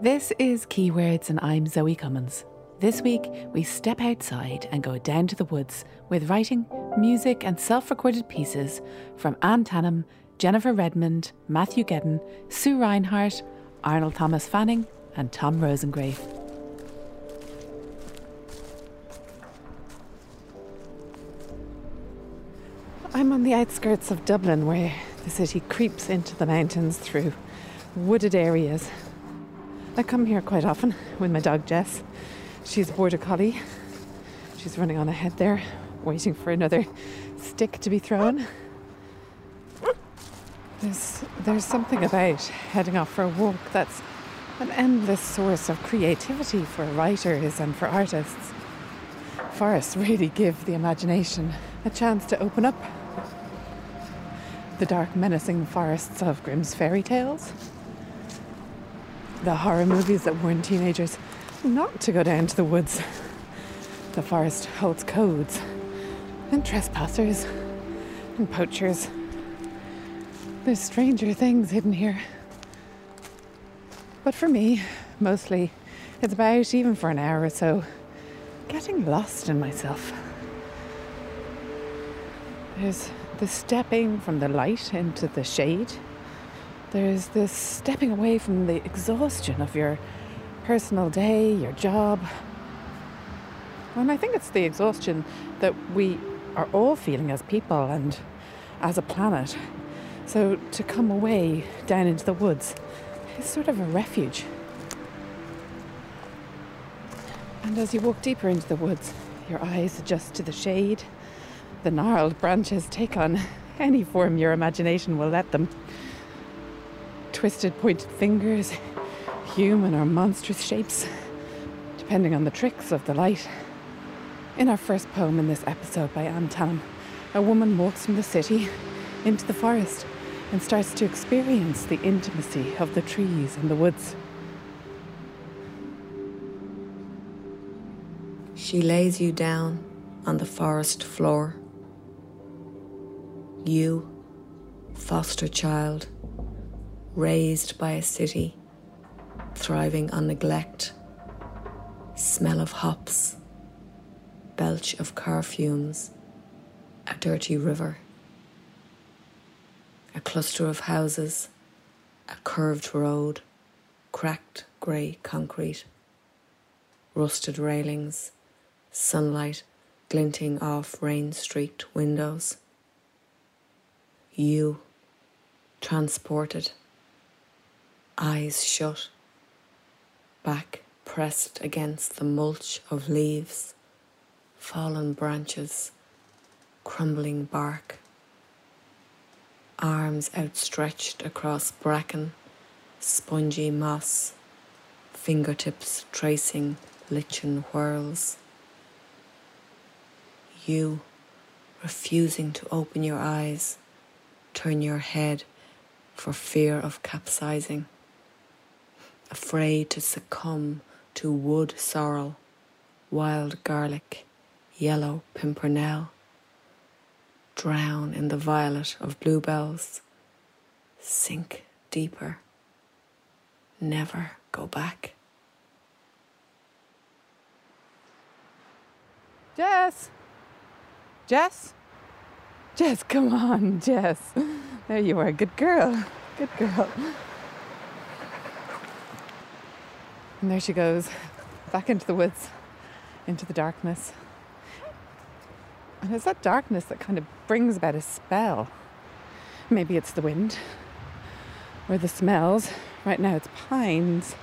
This is Keywords, and I'm Zoe Cummins. This week, we step outside and go down to the woods with writing, music, and self recorded pieces from Anne Tannam, Jennifer Redmond, Matthew Geden, Sue Rynhart, Arnold Thomas Fanning, and Tom Rosengrave. I'm on the outskirts of Dublin where the city creeps into the mountains through wooded areas. I come here quite often with my dog Jess. She's a border collie. She's running on ahead there, waiting for another stick to be thrown. There's, there's something about heading off for a walk that's an endless source of creativity for writers and for artists. Forests really give the imagination a chance to open up. The dark, menacing forests of Grimm's fairy tales, the horror movies that warn teenagers not to go down to the woods. The forest holds codes and trespassers and poachers. There's stranger things hidden here. But for me, mostly, it's about, even for an hour or so, getting lost in myself. There's the stepping from the light into the shade. There's this stepping away from the exhaustion of your personal day, your job. And I think it's the exhaustion that we are all feeling as people and as a planet. So to come away down into the woods is sort of a refuge. And as you walk deeper into the woods, your eyes adjust to the shade. The gnarled branches take on any form your imagination will let them. Twisted, pointed fingers, human or monstrous shapes, depending on the tricks of the light. In our first poem in this episode by Anne Tannam, a woman walks from the city into the forest and starts to experience the intimacy of the trees and the woods. She lays you down on the forest floor. You, foster child, raised by a city, thriving on neglect, smell of hops, belch of car fumes, a dirty river, a cluster of houses, a curved road, cracked grey concrete, rusted railings, sunlight glinting off rain streaked windows. You, transported, eyes shut, back pressed against the mulch of leaves, fallen branches, crumbling bark, arms outstretched across bracken, spongy moss, fingertips tracing lichen whirls. You refusing to open your eyes, turn your head for fear of capsizing afraid to succumb to wood sorrel, wild garlic, yellow pimpernel, drown in the violet of bluebells, sink deeper, never go back. Jess! Jess? Jess, come on, Jess. There you are. Good girl. Good girl. And there she goes, back into the woods, into the darkness. And it's that darkness that kind of brings about a spell. Maybe it's the wind or the smells. Right now it's pines,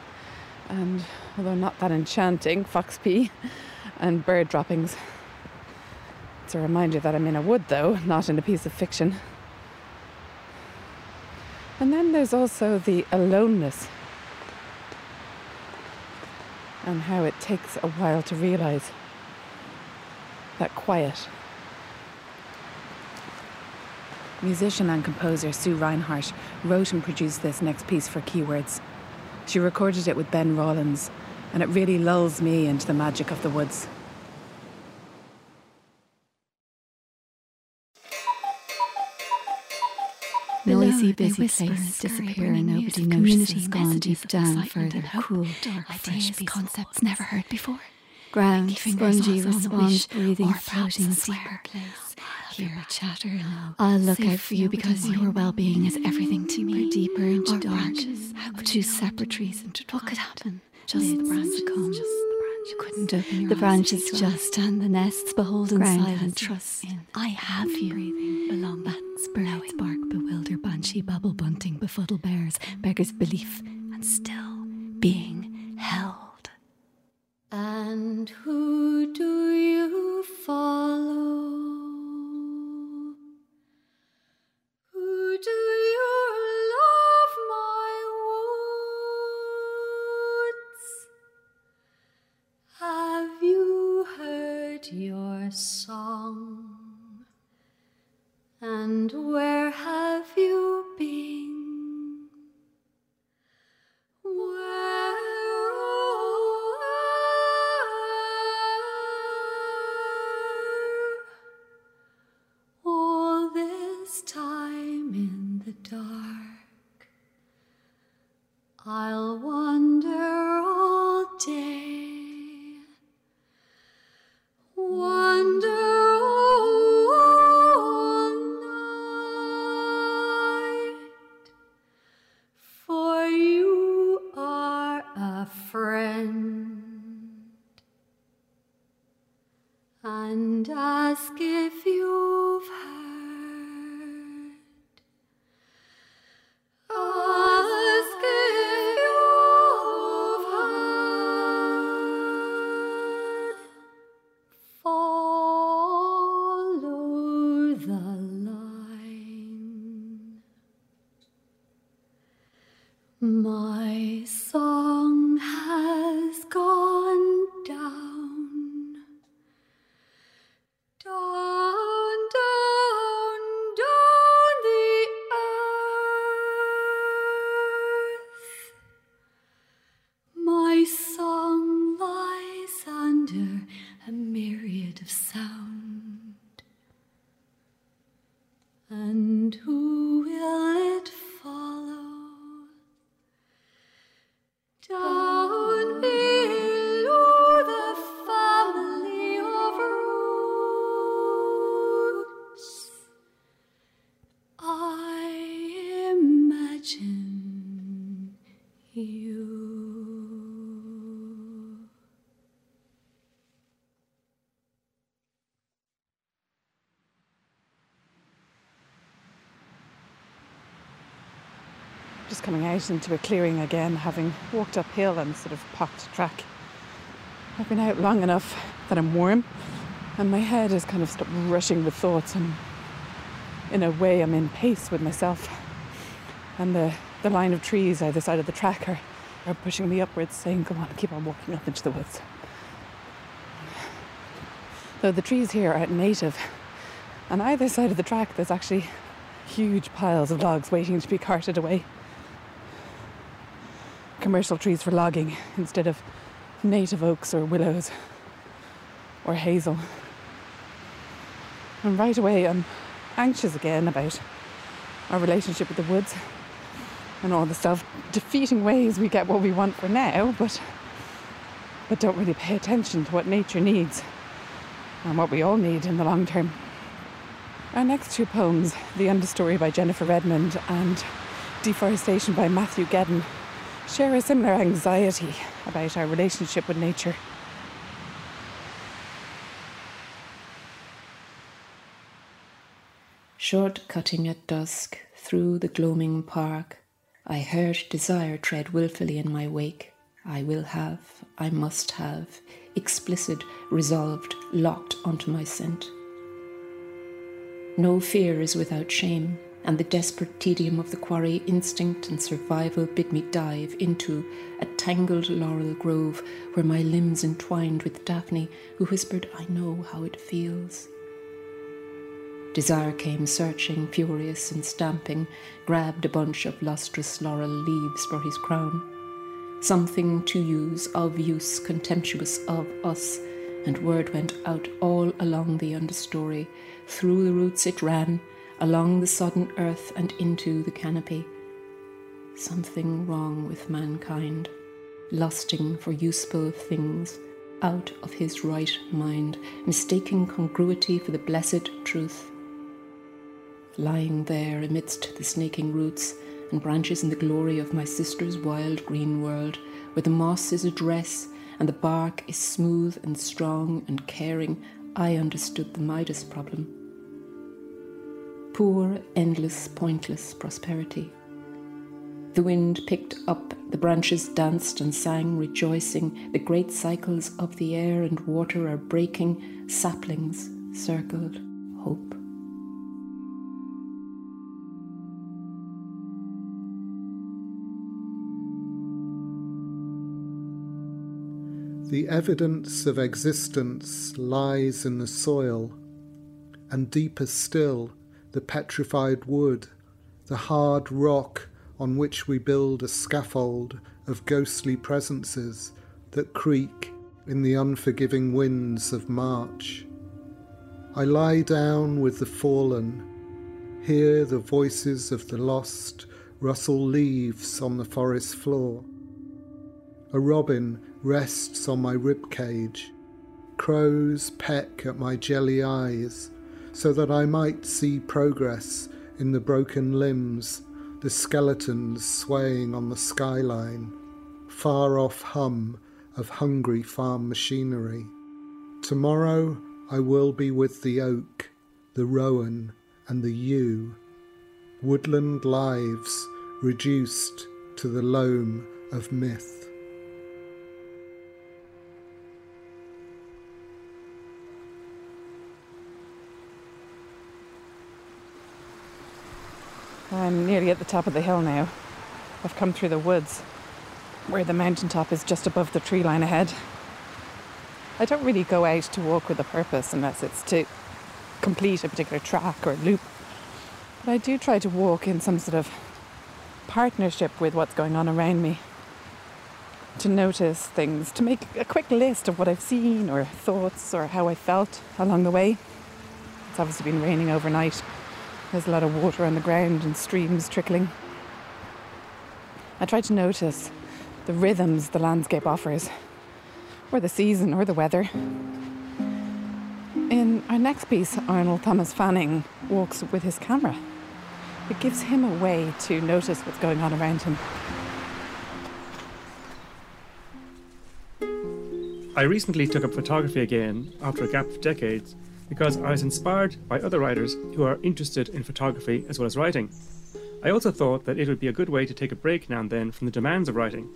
and although not that enchanting, foxpea and bird droppings. It's a reminder that I'm in a wood, though, not in a piece of fiction. And then there's also the aloneness and how it takes a while to realize that quiet. Musician and composer Sue Rynhart wrote and produced this next piece for Keywords. She recorded it with Ben Rawlins, and it really lulls me into the magic of the woods. Busy, busy place disappear and nobody notices gone deep down further, cool, dark, fresh concepts never heard before. Ground, spongy response, breathing, floating, deeper place. Hear chatter. I'll look out for you because your well-being is everything to me. Deeper into dark, two separate trees into what could happen? Just the branch come. Just the. You couldn't open your The branches just and the nests behold beholden silent trust. I have you. Breathing belong. Bats, birds, bark, bewilder, banshee, bubble, bunting, befuddle bears, beggars belief, and still being held. And who Out into a clearing again, having walked uphill and sort of pocked track. I've been out long enough that I'm warm and my head has kind of stopped rushing with thoughts and in a way I'm in pace with myself. And the, the line of trees either side of the track are, are pushing me upwards, saying, Come on, keep on walking up into the woods. Though the trees here are native, on either side of the track there's actually huge piles of logs waiting to be carted away. Commercial trees for logging instead of native oaks or willows or hazel. And right away I'm anxious again about our relationship with the woods and all the self defeating ways we get what we want for now, but but don't really pay attention to what nature needs and what we all need in the long term. Our next two poems, The Understory by Jennifer Redmond and Deforestation by Matthew Geden, share a similar anxiety about our relationship with nature. Short cutting at dusk through the gloaming park, I heard desire tread wilfully in my wake. I will have, I must have, explicit, resolved, locked onto my scent. No fear is without shame, and the desperate tedium of the quarry, instinct and survival bid me dive into a tangled laurel grove where my limbs entwined with Daphne, who whispered, I know how it feels. Desire came searching, furious and stamping, grabbed a bunch of lustrous laurel leaves for his crown. Something to use, of use, contemptuous of us, and word went out all along the understory. Through the roots it ran, along the sodden earth and into the canopy. Something wrong with mankind, lusting for useful things out of his right mind, mistaking congruity for the blessed truth. Lying there amidst the snaking roots and branches in the glory of my sister's wild green world, where the moss is a dress and the bark is smooth and strong and caring, I understood the Midas problem. Poor, endless, pointless prosperity. The wind picked up, the branches danced and sang, rejoicing. The great cycles of the air and water are breaking, saplings circled, hope. The evidence of existence lies in the soil, and deeper still, the petrified wood, the hard rock on which we build a scaffold of ghostly presences that creak in the unforgiving winds of March. I lie down with the fallen, hear the voices of the lost rustle leaves on the forest floor. A robin rests on my rib cage. Crows peck at my jelly eyes so that I might see progress in the broken limbs the skeletons swaying on the skyline, far off hum of hungry farm machinery. Tomorrow I will be with the oak, the rowan, and the yew, woodland lives reduced to the loam of myth. I'm nearly at the top of the hill now. I've come through the woods, where the mountaintop is just above the tree line ahead. I don't really go out to walk with a purpose unless it's to complete a particular track or loop. But I do try to walk in some sort of partnership with what's going on around me. To notice things, to make a quick list of what I've seen or thoughts or how I felt along the way. It's obviously been raining overnight, there's a lot of water on the ground and streams trickling. I try to notice the rhythms the landscape offers, or the season, or the weather. In our next piece, Arnold Thomas Fanning walks with his camera. It gives him a way to notice what's going on around him. I recently took up photography again after a gap of decades because I was inspired by other writers who are interested in photography as well as writing. I also thought that it would be a good way to take a break now and then from the demands of writing.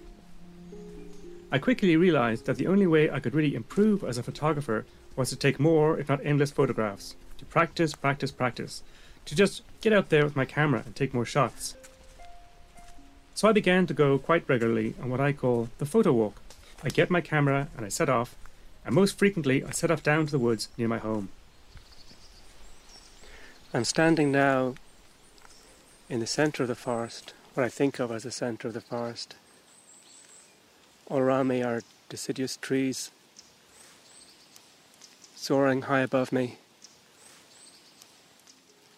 I quickly realized that the only way I could really improve as a photographer was to take more, if not endless, photographs, to practice, practice, practice, to just get out there with my camera and take more shots. So I began to go quite regularly on what I call the photo walk. I get my camera and I set off, and most frequently I set off down to the woods near my home. I'm standing now in the centre of the forest, what I think of as the centre of the forest. All around me are deciduous trees soaring high above me.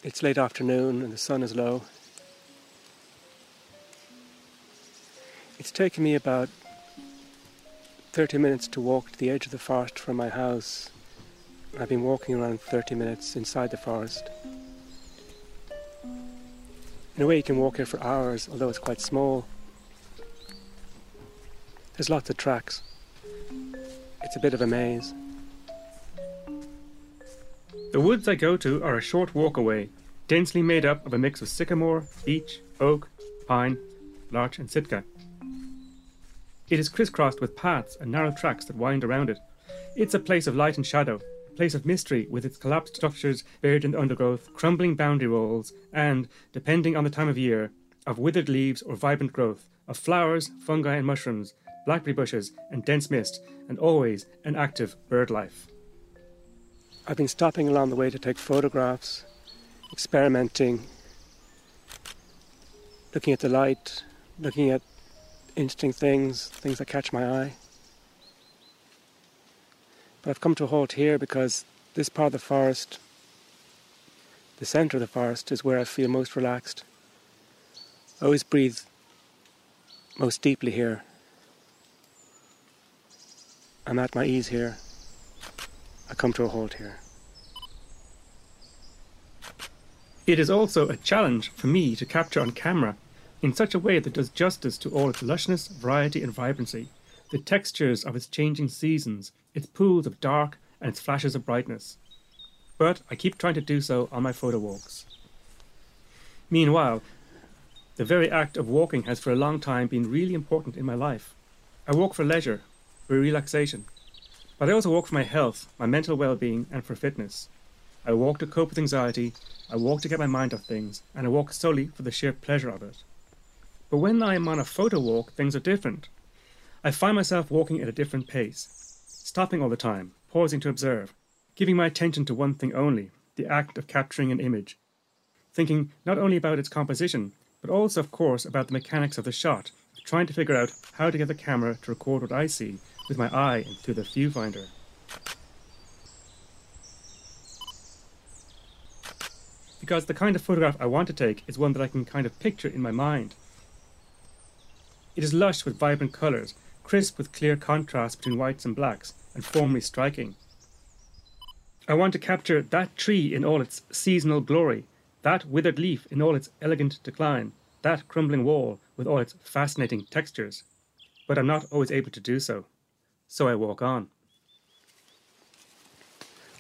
It's late afternoon and the sun is low. It's taken me about 30 minutes to walk to the edge of the forest from my house. I've been walking around 30 minutes inside the forest. In a way, you can walk here for hours, although it's quite small. There's lots of tracks. It's a bit of a maze. The woods I go to are a short walk away, densely made up of a mix of sycamore, beech, oak, pine, larch, and sitka. It is crisscrossed with paths and narrow tracks that wind around it. It's a place of light and shadow, place of mystery with its collapsed structures buried in the undergrowth, crumbling boundary walls, and, depending on the time of year, of withered leaves or vibrant growth, of flowers, fungi, and mushrooms, blackberry bushes, and dense mist, and always an active bird life. I've been stopping along the way to take photographs, experimenting, looking at the light, looking at interesting things, things that catch my eye. But I've come to a halt here because this part of the forest, the centre of the forest is where I feel most relaxed. I always breathe most deeply here. I'm at my ease here. I come to a halt here. It is also a challenge for me to capture on camera in such a way that does justice to all its lushness, variety, and vibrancy, the textures of its changing seasons, its pools of dark, and its flashes of brightness. But I keep trying to do so on my photo walks. Meanwhile, the very act of walking has for a long time been really important in my life. I walk for leisure, for relaxation, but I also walk for my health, my mental well being, and for fitness. I walk to cope with anxiety, I walk to get my mind off things, and I walk solely for the sheer pleasure of it. But when I am on a photo walk, things are different. I find myself walking at a different pace, stopping all the time, pausing to observe, giving my attention to one thing only the act of capturing an image, thinking not only about its composition, but also, of course, about the mechanics of the shot, trying to figure out how to get the camera to record what I see with my eye through the viewfinder. Because the kind of photograph I want to take is one that I can kind of picture in my mind. It is lush with vibrant colours, crisp with clear contrast between whites and blacks, and formally striking. I want to capture that tree in all its seasonal glory, that withered leaf in all its elegant decline, that crumbling wall with all its fascinating textures. But I'm not always able to do so so I walk on.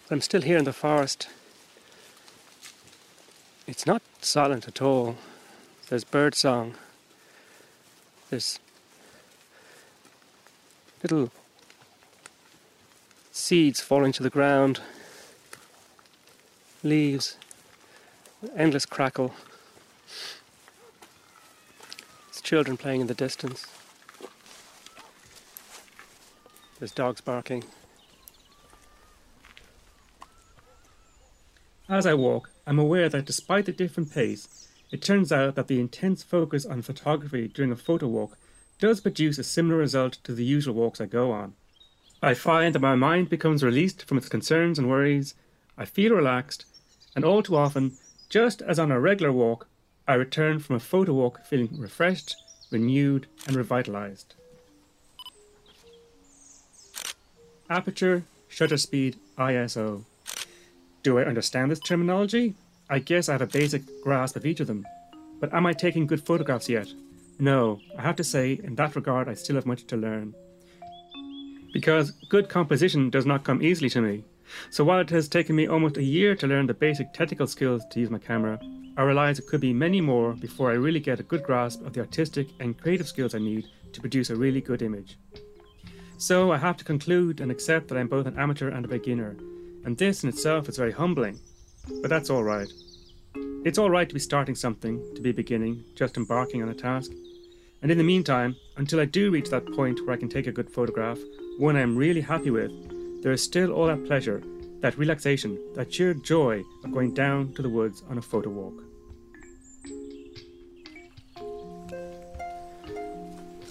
I'm still here in the forest. It's not silent at all. There's bird song. There's little seeds falling to the ground, leaves, endless crackle. It's children playing in the distance. There's dogs barking. As I walk, I'm aware that despite the different pace, it turns out that the intense focus on photography during a photo walk does produce a similar result to the usual walks I go on. I find that my mind becomes released from its concerns and worries, I feel relaxed, and all too often, just as on a regular walk, I return from a photo walk feeling refreshed, renewed, and revitalized. Aperture, shutter speed, ISO. Do I understand this terminology? I guess I have a basic grasp of each of them. But am I taking good photographs yet? No, I have to say, in that regard, I still have much to learn. Because good composition does not come easily to me. So while it has taken me almost a year to learn the basic technical skills to use my camera, I realize it could be many more before I really get a good grasp of the artistic and creative skills I need to produce a really good image. So I have to conclude and accept that I'm both an amateur and a beginner, and this in itself is very humbling. But that's all right. It's all right to be starting something, to be beginning, just embarking on a task. And in the meantime, until I do reach that point where I can take a good photograph, one I'm really happy with, there is still all that pleasure, that relaxation, that sheer joy of going down to the woods on a photo walk.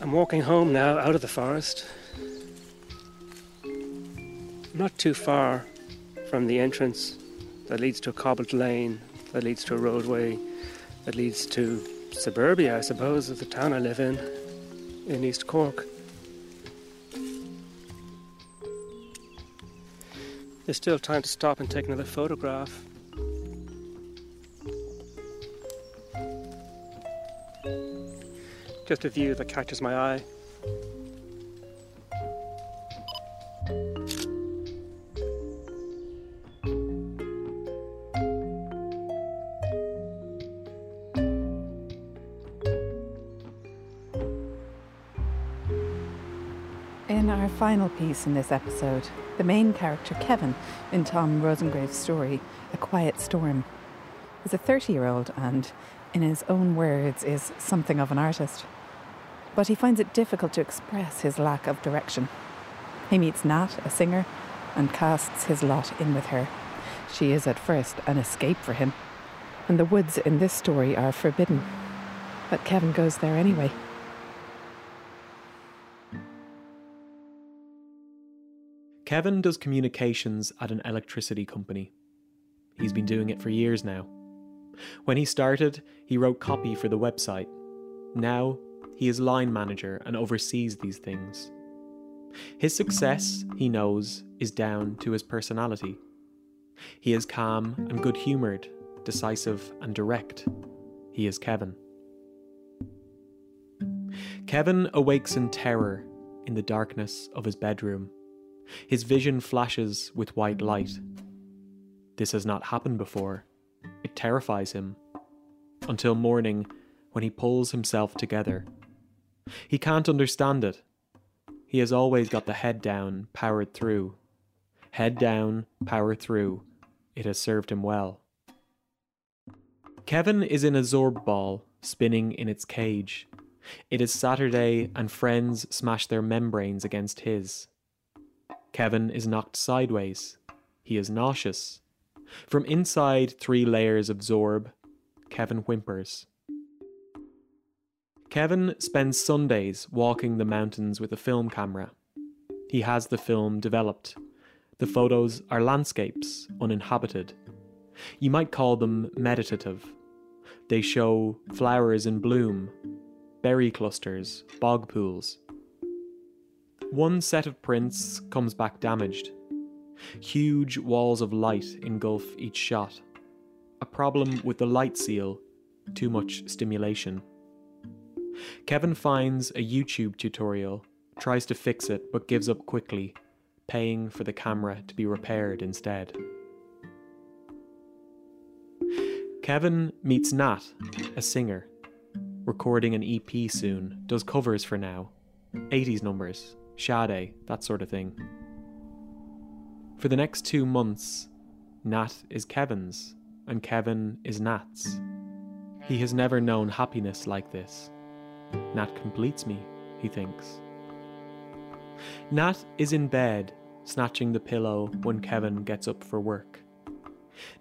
I'm walking home now out of the forest not too far from the entrance that leads to a cobbled lane, that leads to a roadway, that leads to suburbia, I suppose, of the town I live in, in East Cork. There's still time to stop and take another photograph. Just a view that catches my eye. Final piece in this episode, the main character, Kevin, in Tom Rosengrave's story, A Quiet Storm, is a 30 year old and, in his own words, is something of an artist. But he finds it difficult to express his lack of direction. He meets Nat, a singer, and casts his lot in with her. She is at first an escape for him, and the woods in this story are forbidden. But Kevin goes there anyway. Kevin does communications at an electricity company. He's been doing it for years now, When he started, he wrote copy for the website. Now, he is line manager and oversees these things. His success, he knows, is down to his personality. He is calm and good humoured, decisive and direct. He is Kevin. Kevin awakes in terror in the darkness of his bedroom. His vision flashes with white light. This has not happened before. It terrifies him. Until morning, when he pulls himself together. He can't understand it. He has always got the head down, powered through. Head down, power through. It has served him well. Kevin is in a Zorb ball, spinning in its cage. It is Saturday, and friends smash their membranes against his. Kevin is knocked sideways. He is nauseous. From inside three layers of Zorb, Kevin whimpers. Kevin spends Sundays walking the mountains with a film camera. He has the film developed. The photos are landscapes, uninhabited. You might call them meditative. They show flowers in bloom, berry clusters, bog pools. One set of prints comes back damaged. Huge walls of light engulf each shot. A problem with the light seal, too much stimulation. Kevin finds a YouTube tutorial, tries to fix it, but gives up quickly, paying for the camera to be repaired instead. Kevin meets Nat, a singer, recording an EP soon, does covers for now, 80s numbers, Sade, that sort of thing. For the next two months, Nat is Kevin's, and Kevin is Nat's. He has never known happiness like this. Nat completes me, he thinks. Nat is in bed, snatching the pillow when Kevin gets up for work.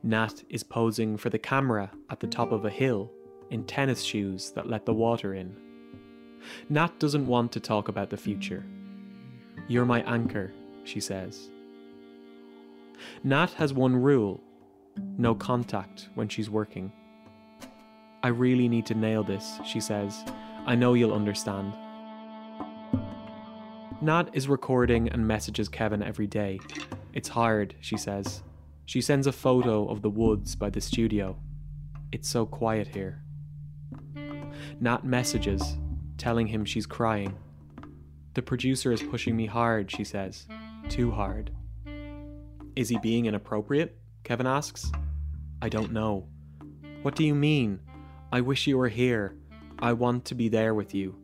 Nat is posing for the camera at the top of a hill in tennis shoes that let the water in. Nat doesn't want to talk about the future. You're my anchor, she says. Nat has one rule no contact when she's working. I really need to nail this, she says. I know you'll understand. Nat is recording and messages Kevin every day. It's hard, she says. She sends a photo of the woods by the studio. It's so quiet here. Nat messages, telling him she's crying. The producer is pushing me hard, she says. Too hard. Is he being inappropriate? Kevin asks. I don't know. What do you mean? I wish you were here. I want to be there with you.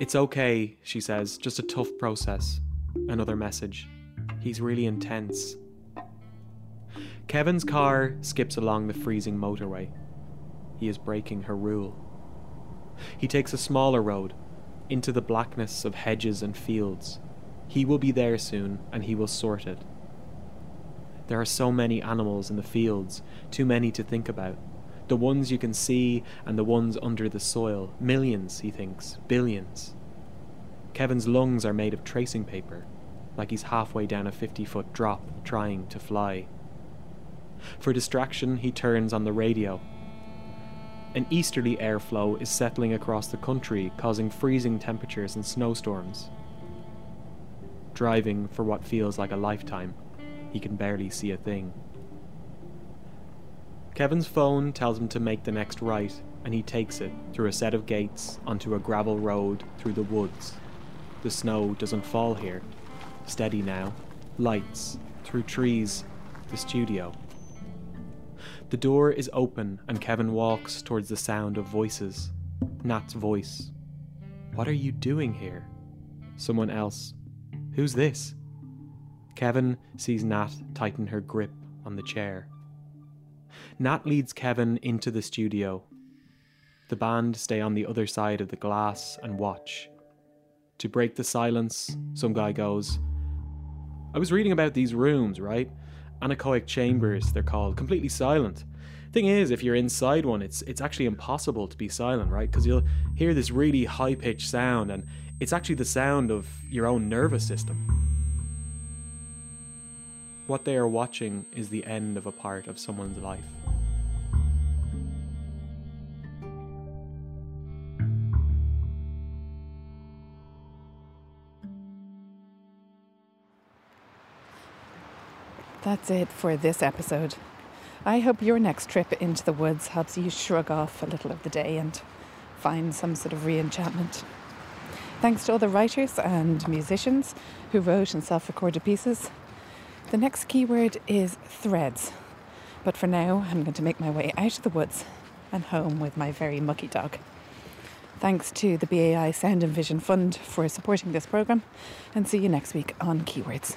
It's okay, she says, just a tough process. Another message. He's really intense. Kevin's car skips along the freezing motorway. He is breaking her rule. He takes a smaller road, into the blackness of hedges and fields. He will be there soon, and he will sort it. There are so many animals in the fields, too many to think about. The ones you can see and the ones under the soil. Millions, he thinks. Billions. Kevin's lungs are made of tracing paper, like he's halfway down a 50 foot drop trying to fly. For distraction, he turns on the radio. An easterly airflow is settling across the country, causing freezing temperatures and snowstorms. Driving for what feels like a lifetime, he can barely see a thing. Kevin's phone tells him to make the next right, and he takes it through a set of gates onto a gravel road through the woods. The snow doesn't fall here. Steady now. Lights. Through trees. The studio. The door is open, and Kevin walks towards the sound of voices. Nat's voice. What are you doing here? Someone else. Who's this? Kevin sees Nat tighten her grip on the chair. Nat leads Kevin into the studio. The band stay on the other side of the glass and watch. To break the silence, some guy goes, I was reading about these rooms, right? Anechoic chambers, they're called, completely silent. Thing is, if you're inside one, it's it's actually impossible to be silent, right? Because you'll hear this really high pitched sound, and it's actually the sound of your own nervous system. What they are watching is the end of a part of someone's life. That's it for this episode. I hope your next trip into the woods helps you shrug off a little of the day and find some sort of re enchantment. Thanks to all the writers and musicians who wrote and self recorded pieces. The next keyword is threads. But for now, I'm going to make my way out of the woods and home with my very mucky dog. Thanks to the BAI Sound and Vision Fund for supporting this programme, and see you next week on Keywords.